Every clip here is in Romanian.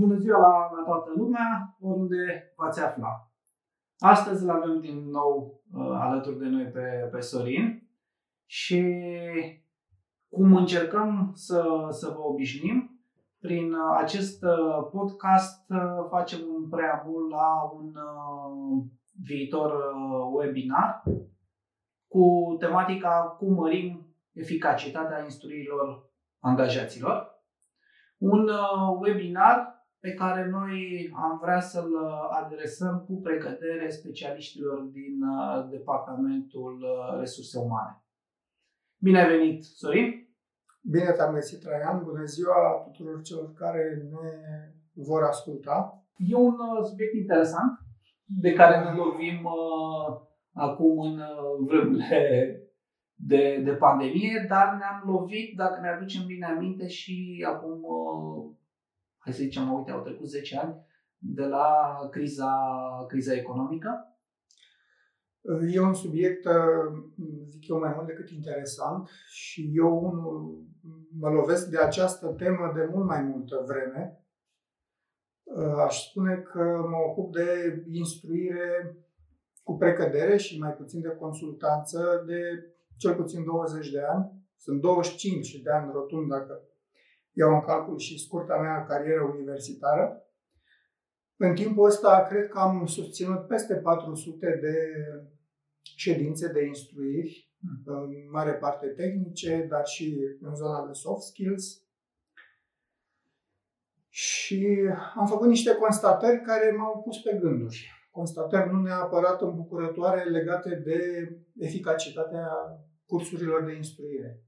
Bună ziua la, la toată lumea, oriunde v-ați afla. Astăzi îl avem din nou uh, alături de noi pe, pe Sorin și cum încercăm să, să vă obișnim, prin uh, acest uh, podcast uh, facem un preambul la un uh, viitor uh, webinar cu tematica cum mărim eficacitatea instruirilor angajaților. Un uh, webinar pe care noi am vrea să-l adresăm cu precădere specialiștilor din uh, Departamentul uh, Resurse Umane. Bine ai venit, Sorin! Bine te-am găsit, Traian! Bună ziua tuturor celor care ne vor asculta! E un uh, subiect interesant de care ne lovim uh, acum în uh, vremurile de, de pandemie, dar ne-am lovit, dacă ne aducem bine aminte, și acum uh, hai să zicem, uite, au trecut 10 ani de la criza, criza economică. E un subiect, zic eu, mai mult decât interesant și eu unul mă lovesc de această temă de mult mai multă vreme. Aș spune că mă ocup de instruire cu precădere și mai puțin de consultanță de cel puțin 20 de ani. Sunt 25 de ani rotund dacă iau în calcul și scurta mea carieră universitară. În timpul ăsta, cred că am susținut peste 400 de ședințe de instruiri, hmm. în mare parte tehnice, dar și în zona de soft skills. Și am făcut niște constatări care m-au pus pe gânduri. Constatări nu neapărat îmbucurătoare legate de eficacitatea cursurilor de instruire.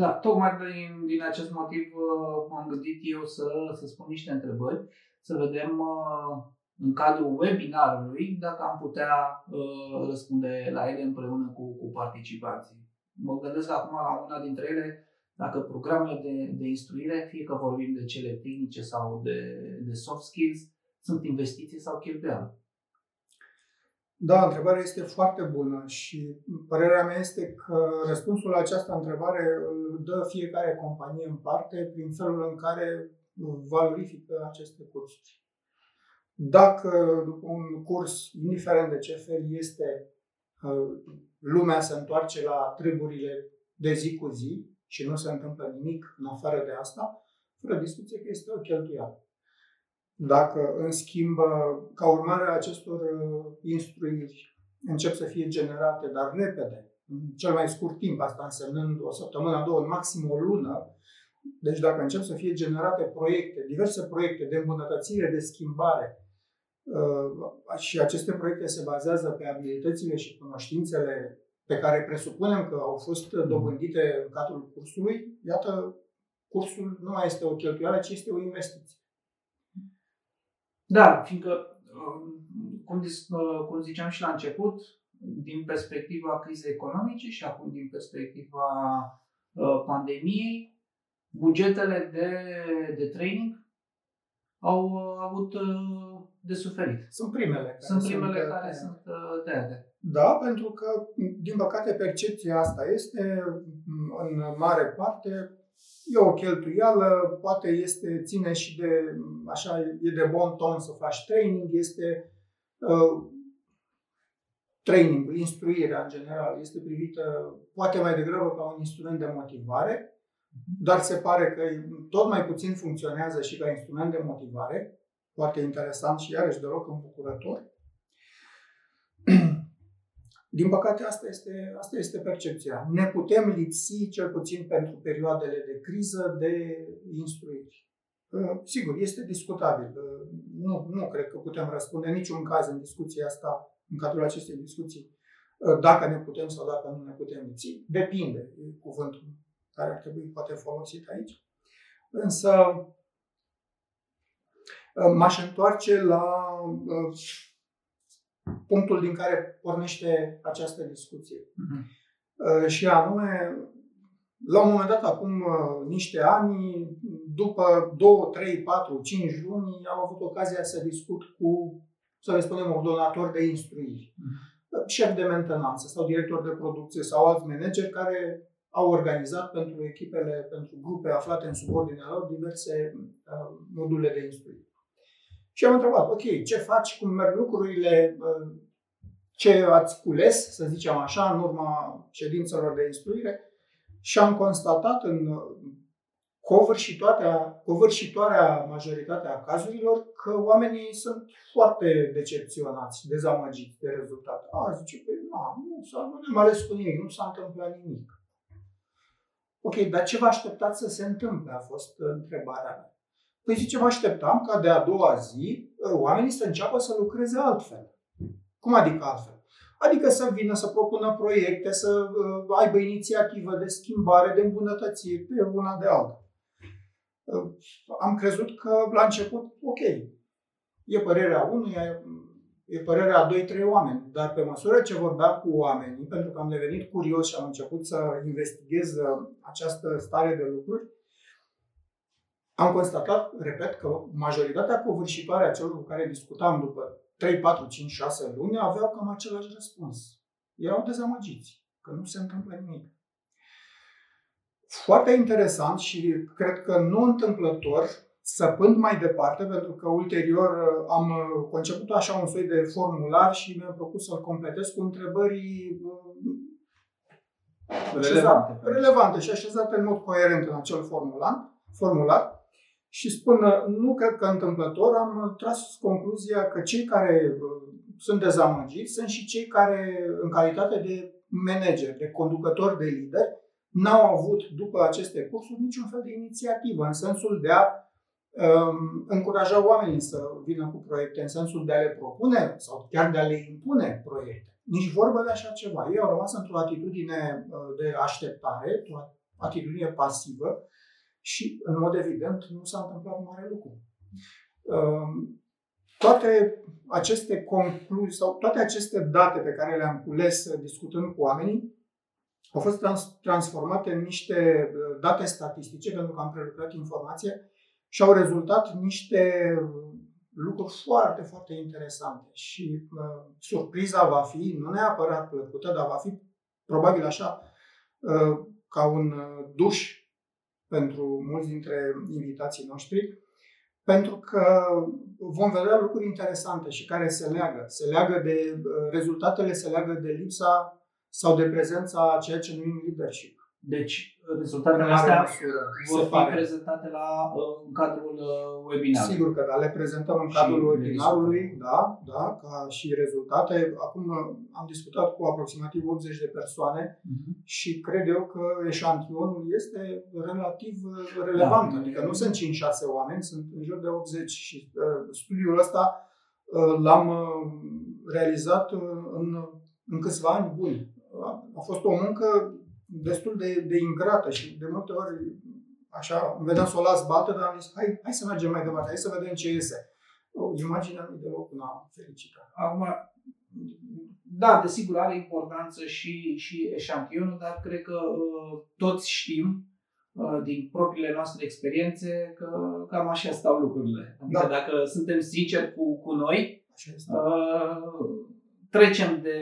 Da, tocmai din, din acest motiv uh, am gândit eu să, să spun niște întrebări, să vedem uh, în cadrul webinarului dacă am putea uh, răspunde la ele împreună cu, cu participanții. Mă gândesc acum la una dintre ele, dacă programele de, de instruire, fie că vorbim de cele tehnice sau de, de soft skills, sunt investiții sau cheltuială. Da, întrebarea este foarte bună și părerea mea este că răspunsul la această întrebare îl dă fiecare companie în parte prin felul în care valorifică aceste cursuri. Dacă după un curs, indiferent de ce fel este, uh, lumea se întoarce la treburile de zi cu zi și nu se întâmplă nimic în afară de asta, fără discuție că este o cheltuială. Dacă, în schimb, ca urmare a acestor uh, instruiri încep să fie generate, dar repede, în cel mai scurt timp, asta însemnând o săptămână, două, maxim o lună, deci dacă încep să fie generate proiecte, diverse proiecte de îmbunătățire, de schimbare, uh, și aceste proiecte se bazează pe abilitățile și cunoștințele pe care presupunem că au fost dobândite în cadrul cursului, iată, cursul nu mai este o cheltuială, ci este o investiție. Da, fiindcă, um, cum, uh, cum ziceam și la început, din perspectiva crizei economice și acum din perspectiva uh, pandemiei, bugetele de, de training au uh, avut de suferit. Sunt primele. Sunt primele sunt, care sunt tăiate. Da, pentru că, din păcate, percepția asta este, în mare parte, E o cheltuială, poate este, ține și de, așa, e de bon ton să faci training, este uh, training, instruirea în general, este privită poate mai degrabă ca un instrument de motivare, dar se pare că tot mai puțin funcționează și ca instrument de motivare, foarte interesant și iarăși deloc îmbucurător. Din păcate, asta este, asta este percepția. Ne putem lipsi, cel puțin pentru perioadele de criză, de instruiri. Sigur, este discutabil. Nu, nu cred că putem răspunde în niciun caz în discuția asta, în cadrul acestei discuții, dacă ne putem sau dacă nu ne putem lipsi. Depinde, e cuvântul care ar trebui poate folosit aici. Însă, m-aș întoarce la punctul din care pornește această discuție. Uh-huh. Și anume, la un moment dat, acum uh, niște ani, după 2, 3, 4, 5 luni, am avut ocazia să discut cu, să le spunem, ordonator de instruiri, uh-huh. șef de mentenanță sau director de producție sau alți manageri care au organizat pentru echipele, pentru grupe aflate în subordinea lor, diverse uh, module de instruire. Și am întrebat, ok, ce faci, cum merg lucrurile, uh, ce ați cules, să zicem așa, în urma ședințelor de instruire și am constatat în covârșitoarea, covârșitoarea majoritatea cazurilor că oamenii sunt foarte decepționați, dezamăgiți de rezultat. A, zice, păi, nu, nu, s-a, nu ne-am ales cu nimic, nu s-a întâmplat nimic. Ok, dar ce vă așteptați să se întâmple? A fost întrebarea mea. Păi zice, mă așteptam ca de a doua zi oamenii să înceapă să lucreze altfel. Cum adică altfel? Adică să vină să propună proiecte, să uh, aibă inițiativă de schimbare, de îmbunătățiri pe una de alta. Uh, am crezut că la început, ok, e părerea unuia, e părerea a 2-3 oameni, dar pe măsură ce vorbeam cu oamenii, pentru că am devenit curios și am început să investighez uh, această stare de lucruri, am constatat, repet, că majoritatea covârșitoare a celor cu care discutam după 3, 4, 5, 6 luni aveau cam același răspuns. Erau dezamăgiți, că nu se întâmplă nimic. Foarte interesant și cred că nu întâmplător, săpând mai departe, pentru că ulterior uh, am uh, conceput așa un soi de formular și mi-am propus să-l completez cu întrebări uh, relevante, relevante și așezate în mod coerent în acel formular, formular și spun, nu cred că întâmplător, am tras concluzia că cei care uh, sunt dezamăgiți sunt și cei care, în calitate de manager, de conducător, de lider, n-au avut după aceste cursuri niciun fel de inițiativă în sensul de a um, încuraja oamenii să vină cu proiecte, în sensul de a le propune sau chiar de a le impune proiecte. Nici vorbă de așa ceva. Ei au rămas într-o atitudine uh, de așteptare, o atitudine pasivă, și, în mod evident, nu s-a întâmplat mare lucru. Um, toate aceste concluzii sau toate aceste date pe care le-am cules discutând cu oamenii au fost trans- transformate în niște uh, date statistice, pentru că am prelucrat informație și au rezultat niște lucruri foarte, foarte interesante. Și uh, surpriza va fi, nu neapărat plăcută, dar va fi probabil așa, uh, ca un uh, duș pentru mulți dintre invitații noștri, pentru că vom vedea lucruri interesante și care se leagă. Se leagă de rezultatele, se leagă de lipsa sau de prezența a ceea ce numim leadership. Deci, rezultatele astea vor fi pare. prezentate la, în cadrul uh, webinarului. Sigur că da, le prezentăm în cadrul și webinarului, da, da, ca și rezultate. Acum uh, am discutat cu aproximativ 80 de persoane uh-huh. și cred eu că eșantionul este relativ uh, relevant. Da, adică nu sunt 5-6 oameni, sunt în jur de 80 și uh, studiul ăsta uh, l-am uh, realizat în, în câțiva ani buni. A fost o muncă destul de, de ingrată și de multe ori așa, îmi vedeam să o las bată, dar am zis, hai, hai să mergem mai departe, hai să vedem ce iese. O, imaginea nu deloc una fericită. Acum, da, desigur, are importanță și, și eșantionul, dar cred că uh, toți știm uh, din propriile noastre experiențe că cam așa stau lucrurile. Adică da. dacă suntem sinceri cu, cu noi, așa este. Uh, trecem de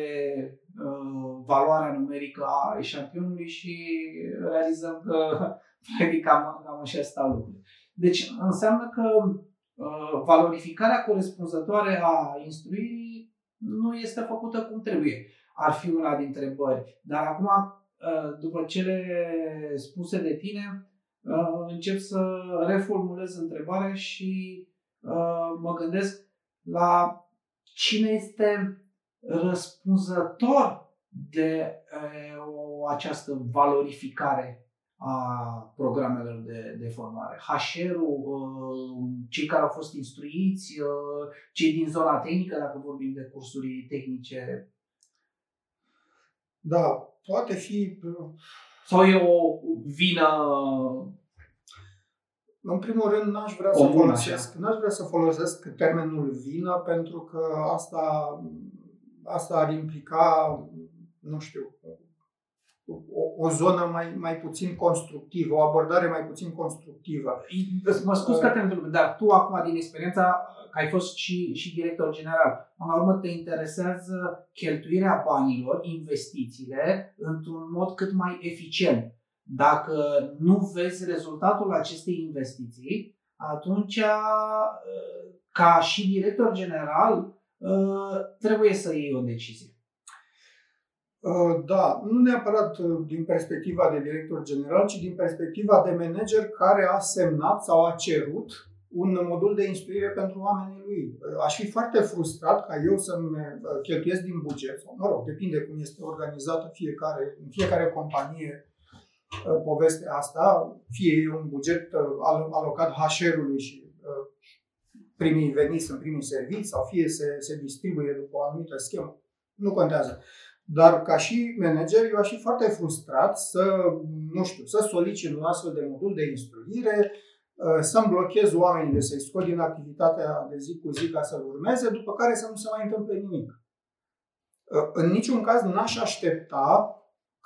uh, valoarea numerică a eșantionului și realizăm că practic cam, cam așa stau lucrurile. Deci înseamnă că uh, valorificarea corespunzătoare a instruirii nu este făcută cum trebuie. Ar fi una dintre întrebări. Dar acum, uh, după cele spuse de tine, uh, încep să reformulez întrebarea și uh, mă gândesc la cine este răspunzător de o, această valorificare a programelor de, de formare. HR-ul, cei care au fost instruiți, cei din zona tehnică, dacă vorbim de cursuri tehnice. Da, poate fi... Sau e o vină în primul rând, n-aș vrea, să folosesc, n-aș vrea să folosesc termenul vină pentru că asta asta ar implica, nu știu, o, o zonă mai, mai puțin constructivă, o abordare mai puțin constructivă. Mă scuz că te întreb, dar tu acum din experiența că ai fost și, și director general, în urmă te interesează cheltuirea banilor, investițiile, într-un mod cât mai eficient. Dacă nu vezi rezultatul acestei investiții, atunci, ca și director general, trebuie să iei o decizie. Da, nu neapărat din perspectiva de director general, ci din perspectiva de manager care a semnat sau a cerut un modul de instruire pentru oamenii lui. Aș fi foarte frustrat ca eu să-mi uh, cheltuiesc din buget, sau mă rog, depinde cum este organizată fiecare, în fiecare companie uh, povestea asta, fie e un buget uh, alocat HR-ului și primii veniți în primii servici, sau fie se, se distribuie după o anumită schemă, nu contează. Dar ca și manager, eu aș fi foarte frustrat să, nu știu, să solicit un astfel de modul de instruire, Uh, să-mi blochez oamenii de să-i scot din activitatea de zi cu zi ca să-l urmeze, după care să nu se mai întâmple nimic. Uh, în niciun caz n-aș aștepta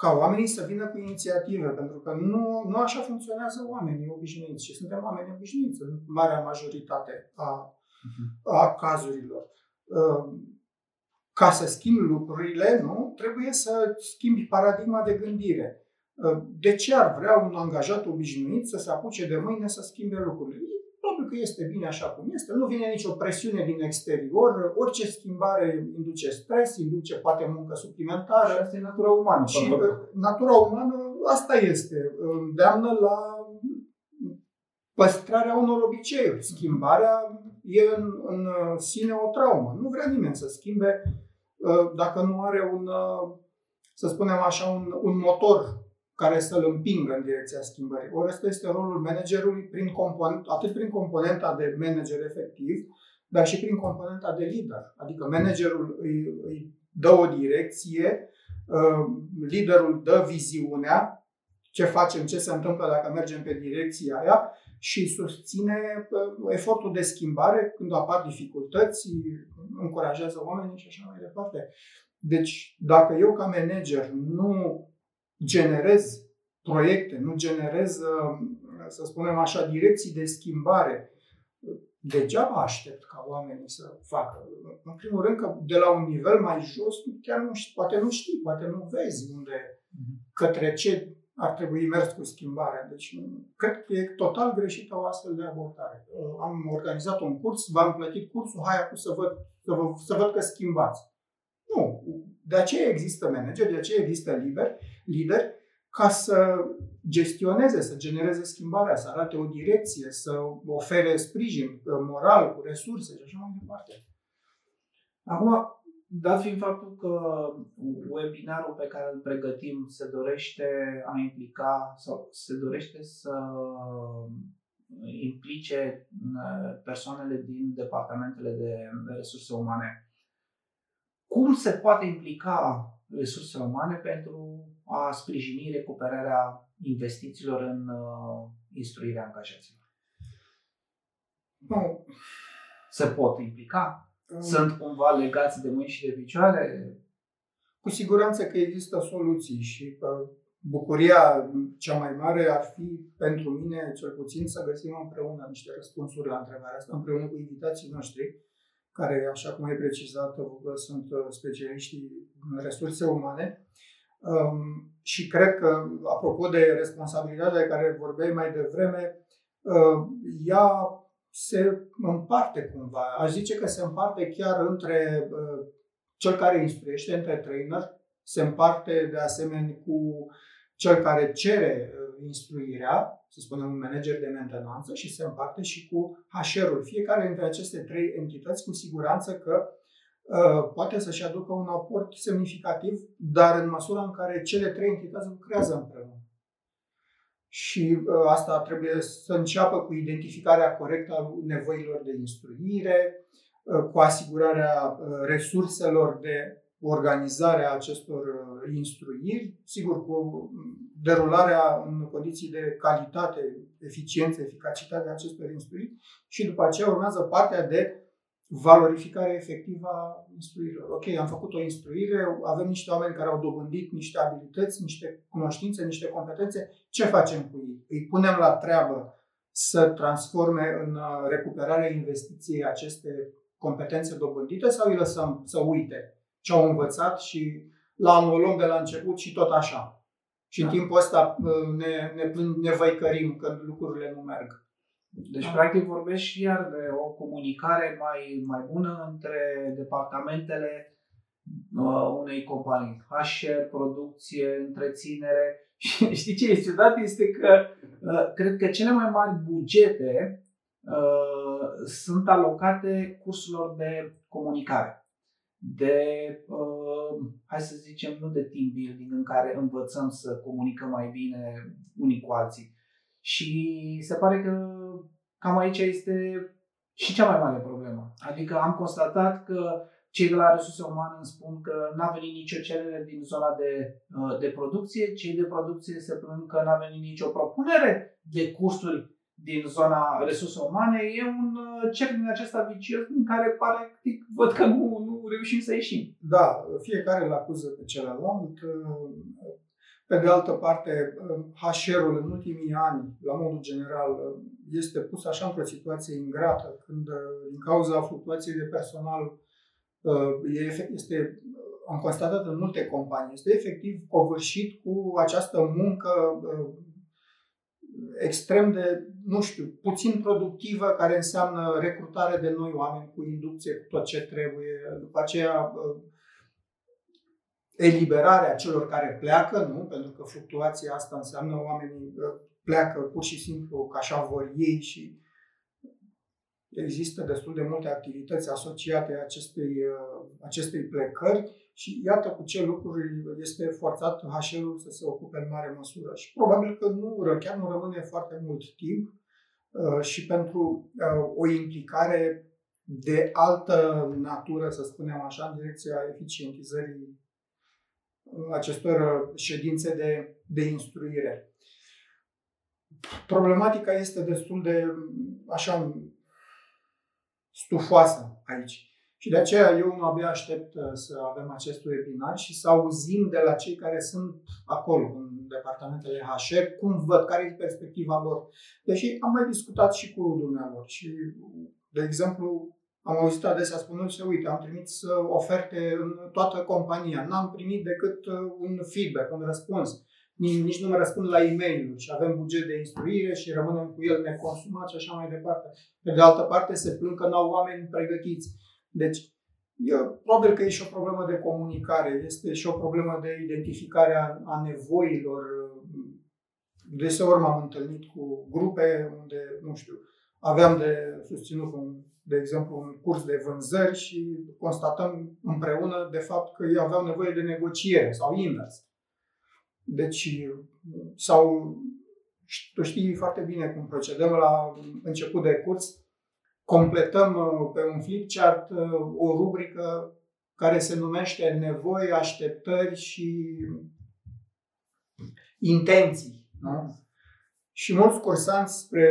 ca oamenii să vină cu inițiative, pentru că nu, nu așa funcționează oamenii obișnuiți și suntem oameni obișnuiți în marea majoritate a, mhm. a cazurilor. Uh, ca să schimbi lucrurile, nu, trebuie să schimbi paradigma de gândire. De ce ar vrea un angajat obișnuit să se apuce de mâine să schimbe lucrurile? Probabil că este bine așa cum este, nu vine nicio presiune din exterior, orice schimbare induce stres, induce poate muncă suplimentară. Și asta e natura umană. Și uh, natura umană asta este, îndeamnă la păstrarea unor obiceiuri. Schimbarea e în, în sine o traumă. Nu vrea nimeni să schimbe uh, dacă nu are un, uh, să spunem așa, un, un motor care să-l împingă în direcția schimbării. Ori ăsta este rolul managerului prin component, atât prin componenta de manager efectiv, dar și prin componenta de lider. Adică managerul îi, îi dă o direcție, uh, liderul dă viziunea, ce facem, ce se întâmplă dacă mergem pe direcția aia și susține uh, efortul de schimbare când apar dificultăți, încurajează oamenii și așa mai departe. Deci, dacă eu ca manager nu generez proiecte, nu generez, uh, să spunem așa, direcții de schimbare, degeaba aștept ca oamenii să facă. În primul rând că de la un nivel mai jos, chiar nu știi, poate nu știi, poate nu vezi unde, către ce ar trebui mers cu schimbarea. Deci, cred că e total greșită o astfel de abordare. Am organizat un curs, v-am plătit cursul, hai acum să văd, să, vă, să văd că schimbați. Nu. De aceea există manager, de aceea există liber, lider, ca să gestioneze, să genereze schimbarea, să arate o direcție, să ofere sprijin uh, moral, cu resurse și așa mai departe. Acum, dat fiind faptul că webinarul pe care îl pregătim se dorește a implica sau se dorește să implice uh, persoanele din departamentele de resurse umane cum se poate implica resursele umane pentru a sprijini recuperarea investițiilor în uh, instruirea angajaților? Nu. Se pot implica? Um. Sunt cumva legați de mâini și de picioare? Cu siguranță că există soluții și uh, bucuria cea mai mare ar fi pentru mine, cel puțin, să găsim împreună niște răspunsuri la întrebarea asta, împreună cu invitații noștri care, așa cum ai precizat, sunt uh, specialiștii în resurse umane. Um, și cred că, apropo de responsabilitatea de care vorbeai mai devreme, uh, ea se împarte cumva. Aș zice că se împarte chiar între uh, cel care instruiește, între trainer, se împarte de asemenea cu cel care cere instruirea, să spunem un manager de mentenanță și se împarte și cu HR-ul. Fiecare dintre aceste trei entități cu siguranță că uh, poate să-și aducă un aport semnificativ, dar în măsura în care cele trei entități lucrează împreună. Și uh, asta trebuie să înceapă cu identificarea corectă a nevoilor de instruire, uh, cu asigurarea uh, resurselor de organizare a acestor uh, instruiri, sigur cu derularea în condiții de calitate, eficiență, eficacitate a acestor instruiri și după aceea urmează partea de valorificare efectivă a instruirilor. Ok, am făcut o instruire, avem niște oameni care au dobândit niște abilități, niște cunoștințe, niște competențe, ce facem cu ei? Îi punem la treabă să transforme în uh, recuperarea investiției aceste competențe dobândite sau îi lăsăm să uite ce au învățat și la o luăm de la început și tot așa. Și în Da. timpul ăsta uh, ne, ne, plâng- ne văicărim când lucrurile nu merg. Deci, Da. practic, vorbești și iar de o comunicare mai, mai bună între departamentele uh, unei companii. HR, producție, întreținere. Și știi ce este ciudat? Este că uh, cred că cele mai mari bugete uh, sunt alocate cursurilor de comunicare. De, uh, hai să zicem, nu de team building în care învățăm să comunicăm mai bine unii cu alții. Și se pare că cam aici este și cea mai mare problemă. Adică am constatat că cei de la resurse umane îmi spun că n-a venit nicio cerere din zona de, uh, de producție, cei de producție se plâng că n-a venit nicio propunere de cursuri din zona resurse umane. E un uh, cerc din acesta vicios în care practic văd că nu, nu reușim să ieșim. Da, fiecare îl acuză pe celălalt. Pe de altă parte, HR-ul în ultimii ani, la modul general, este pus așa într-o situație ingrată, când din cauza fluctuației de personal e efect- este, am constatat în multe companii, este efectiv covârșit cu această muncă extrem de, nu știu, puțin productivă, care înseamnă recrutare de noi oameni cu inducție, cu tot ce trebuie, după aceea eliberarea celor care pleacă, nu? Pentru că fluctuația asta înseamnă oamenii pleacă pur și simplu ca așa vor ei și există destul de multe activități asociate acestei, acestei plecări și iată cu ce lucruri este forțat HR-ul să se ocupe în mare măsură. Și probabil că nu, chiar nu rămâne foarte mult timp și pentru o implicare de altă natură, să spunem așa, în direcția eficientizării acestor ședințe de, de instruire. Problematica este destul de așa stufoasă aici. Și de aceea eu nu abia aștept să avem acest webinar și să auzim de la cei care sunt acolo, în departamentele HR, cum văd, care e perspectiva lor. Deși am mai discutat și cu dumneavoastră și, de exemplu, am auzit adesea spunându-se, uite, am trimis oferte în toată compania, n-am primit decât un feedback, un răspuns. Nici, nici nu mă răspund la e mail și avem buget de instruire și rămânem cu el neconsumat și așa mai departe. Pe de altă parte, se plâng că n-au oameni pregătiți. Deci, eu, probabil că e și o problemă de comunicare, este și o problemă de identificare a, a nevoilor. Deseori m-am întâlnit cu grupe unde, nu știu, aveam de susținut un de exemplu, un curs de vânzări și constatăm împreună, de fapt, că ei aveau nevoie de negociere sau invers. Deci, sau tu știi foarte bine cum procedăm la început de curs, completăm pe un flipchart o rubrică care se numește nevoi, așteptări și intenții. Nu? Și mulți cursanți, spre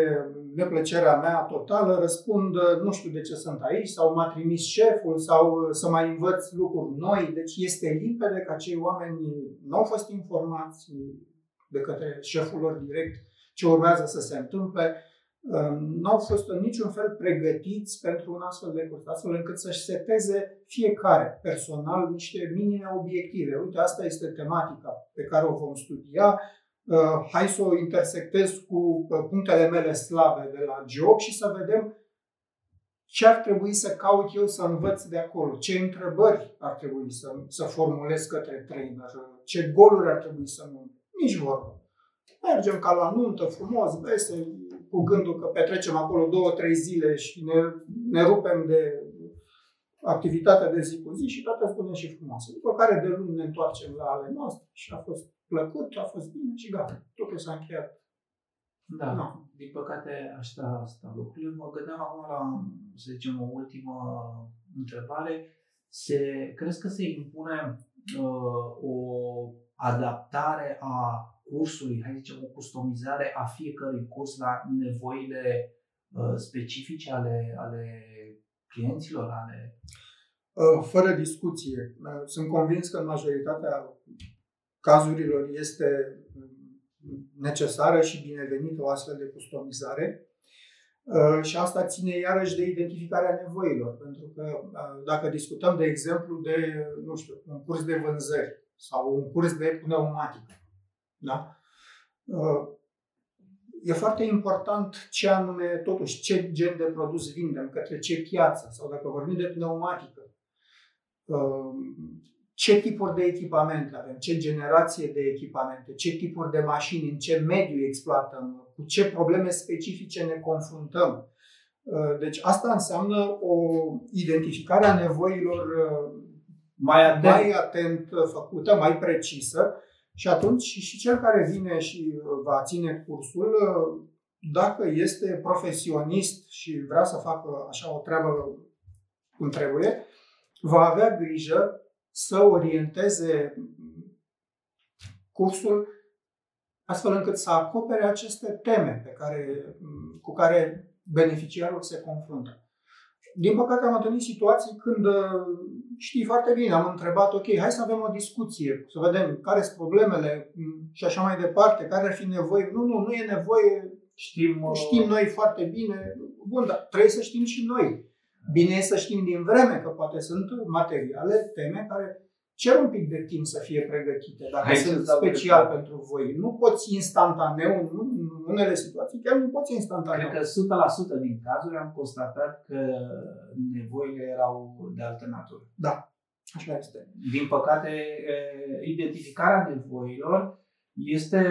neplăcerea mea totală, răspund, nu știu de ce sunt aici, sau m-a trimis șeful, sau să mai învăț lucruri noi. Deci este limpede că acei oameni nu au fost informați de către șeful lor direct ce urmează să se întâmple. Nu au fost în niciun fel pregătiți pentru un astfel de curs, astfel încât să-și seteze fiecare personal niște minime obiective. Uite, asta este tematica pe care o vom studia, Uh, hai să o intersectez cu punctele mele slabe de la job și să vedem ce ar trebui să caut eu să învăț de acolo, ce întrebări ar trebui să, să formulez către trainer, ce goluri ar trebui să nu. Nici vorbă. Mergem ca la nuntă, frumos, vesel, cu gândul că petrecem acolo două, trei zile și ne, ne rupem de activitatea de zi cu zi și toate spune și frumoase. După care de luni ne întoarcem la ale noastre și a fost plăcut, a fost bine și gata. Totul s-a încheiat. Da, no. din păcate așa stau lucrurile. Mă gândeam acum la, să zicem, o ultimă întrebare. Se, crezi că se impune uh, o adaptare a cursului, hai să zicem, o customizare a fiecărui curs la nevoile uh, specifice ale, ale clienților, ale fără discuție. Sunt convins că în majoritatea cazurilor este necesară și binevenită o astfel de customizare. Și asta ține iarăși de identificarea nevoilor, pentru că dacă discutăm, de exemplu, de, nu știu, un curs de vânzări sau un curs de pneumatică, Da? Uh, e foarte important ce anume, totuși, ce gen de produs vindem, către ce piață, sau dacă vorbim de pneumatică, uh, ce tipuri de echipamente avem, ce generație de echipamente, ce tipuri de mașini, în ce mediu exploatăm, cu ce probleme specifice ne confruntăm. Uh, deci asta înseamnă o identificare a nevoilor mai atent, mai atent făcută, mai precisă și atunci și cel care vine și va ține cursul, dacă este profesionist și vrea să facă așa o treabă cum trebuie, va avea grijă să orienteze cursul astfel încât să acopere aceste teme pe care, cu care beneficiarul se confruntă. Din păcate am întâlnit situații când știi foarte bine, am întrebat, ok, hai să avem o discuție, să vedem care sunt problemele și așa mai departe, care ar fi nevoie. Nu, nu, nu e nevoie, știm, uh, știm noi foarte bine. Bun, dar trebuie să știm și noi. Bine e să știm din vreme că poate sunt materiale, teme care cer un pic de timp să fie pregătite, dacă Hai sunt special de pentru voi. Nu poți instantaneu, nu, în unele situații chiar nu poți instantaneu. Cred că 100% din cazuri am constatat că nevoile erau de altă natură. Da, așa este. Din păcate, identificarea nevoilor este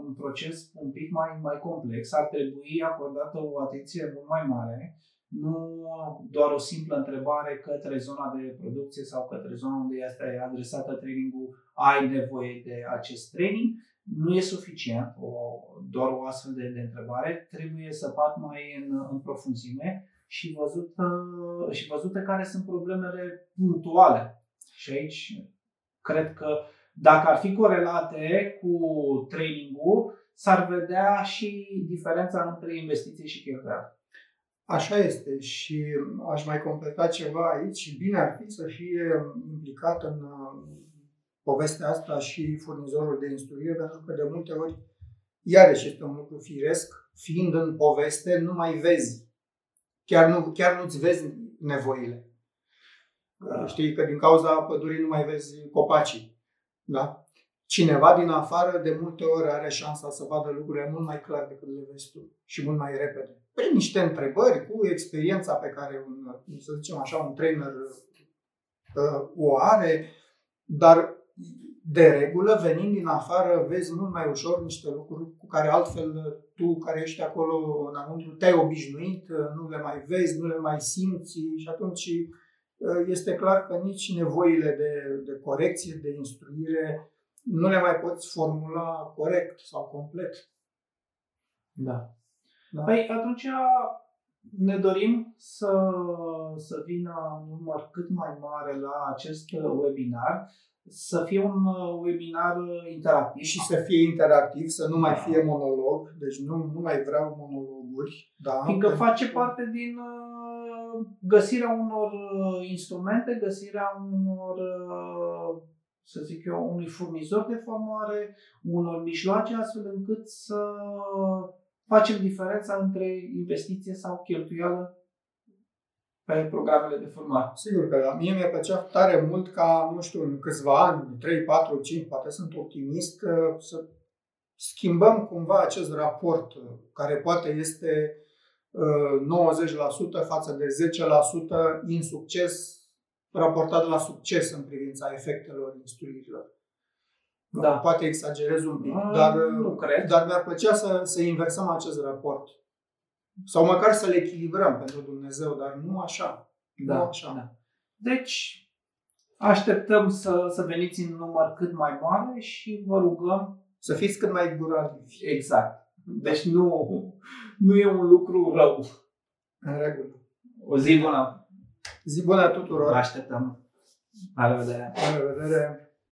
un proces un pic mai, mai complex. Ar trebui acordată o atenție mult mai mare nu doar o simplă întrebare către zona de producție sau către zona unde este adresată trainingul, ai nevoie de acest training, nu e suficient o, doar o astfel de, de întrebare, trebuie să pat mai în, în profunzime și văzut, și văzute care sunt problemele punctuale. Și aici cred că dacă ar fi corelate cu trainingul, s-ar vedea și diferența între investiție și cheltuială. Așa este și aș mai completa ceva aici. Bine ar fi să fie implicat în uh, povestea asta și furnizorul de instruire, pentru că de multe ori, iarăși este un lucru firesc, fiind în poveste, nu mai vezi. Chiar, nu, chiar nu-ți vezi nevoile. Da. Știi că din cauza pădurii nu mai vezi copacii. Da? Cineva din afară de multe ori are șansa să vadă lucrurile mult mai clar decât le vezi tu și mult mai repede. Prin niște întrebări cu experiența pe care, un, să zicem așa, un trainer uh, o are, dar de regulă, venind din afară, vezi mult mai ușor niște lucruri cu care altfel tu, care ești acolo înăuntru, te-ai obișnuit, nu le mai vezi, nu le mai simți și atunci uh, este clar că nici nevoile de, de corecție, de instruire, nu le mai poți formula corect sau complet. Da. Da. Păi atunci ne dorim să, să vină un număr cât mai mare la acest webinar, să fie un webinar interactiv. Și să fie interactiv, să nu mai da. fie monolog, deci nu, nu mai vreau monologuri. Da, Fiindcă face parte din uh, găsirea unor uh, instrumente, găsirea unor, uh, să zic eu, unui furnizor de formare, unor mijloace astfel încât să facem diferența între investiție sau cheltuială pe programele de formare. Sigur că mie mi-a plăcea tare mult ca, nu știu, în câțiva ani, 3, 4, 5, poate sunt optimist, să schimbăm cumva acest raport, care poate este 90% față de 10% insucces raportat la succes în privința efectelor instruirilor. Da. Poate exagerez un pic, A, dar, nu cred. dar mi-ar plăcea să, să inversăm acest raport. Sau măcar să le echilibrăm pentru Dumnezeu, dar nu așa. Da. Nu așa. Da. Deci, așteptăm să, să veniți în număr cât mai mare și vă rugăm să fiți cât mai guralivi. Exact. Deci nu, nu e un lucru rău. În regulă. O zi bună! Zi bună tuturor! Vă așteptăm! La revedere! La revedere!